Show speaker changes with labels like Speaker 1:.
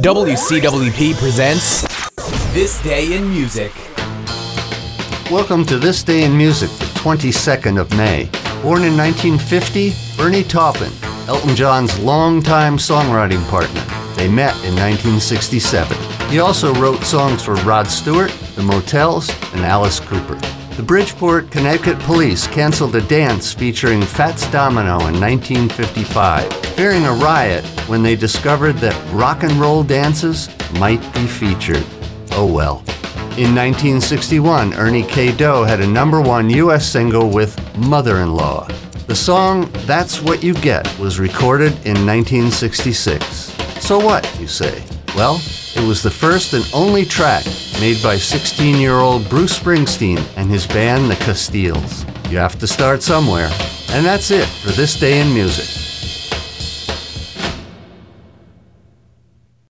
Speaker 1: WCWP presents This Day in Music.
Speaker 2: Welcome to This Day in Music, the 22nd of May. Born in 1950, Bernie Taupin, Elton John's longtime songwriting partner. They met in 1967. He also wrote songs for Rod Stewart, The Motels, and Alice Cooper. The Bridgeport, Connecticut police canceled a dance featuring Fats Domino in 1955, fearing a riot when they discovered that rock and roll dances might be featured. Oh well. In 1961, Ernie K. Doe had a number one U.S. single with Mother in Law. The song That's What You Get was recorded in 1966. So what, you say? Well, it was the first and only track made by 16 year old Bruce Springsteen and his band, the Castiles. You have to start somewhere. And that's it for this day in music.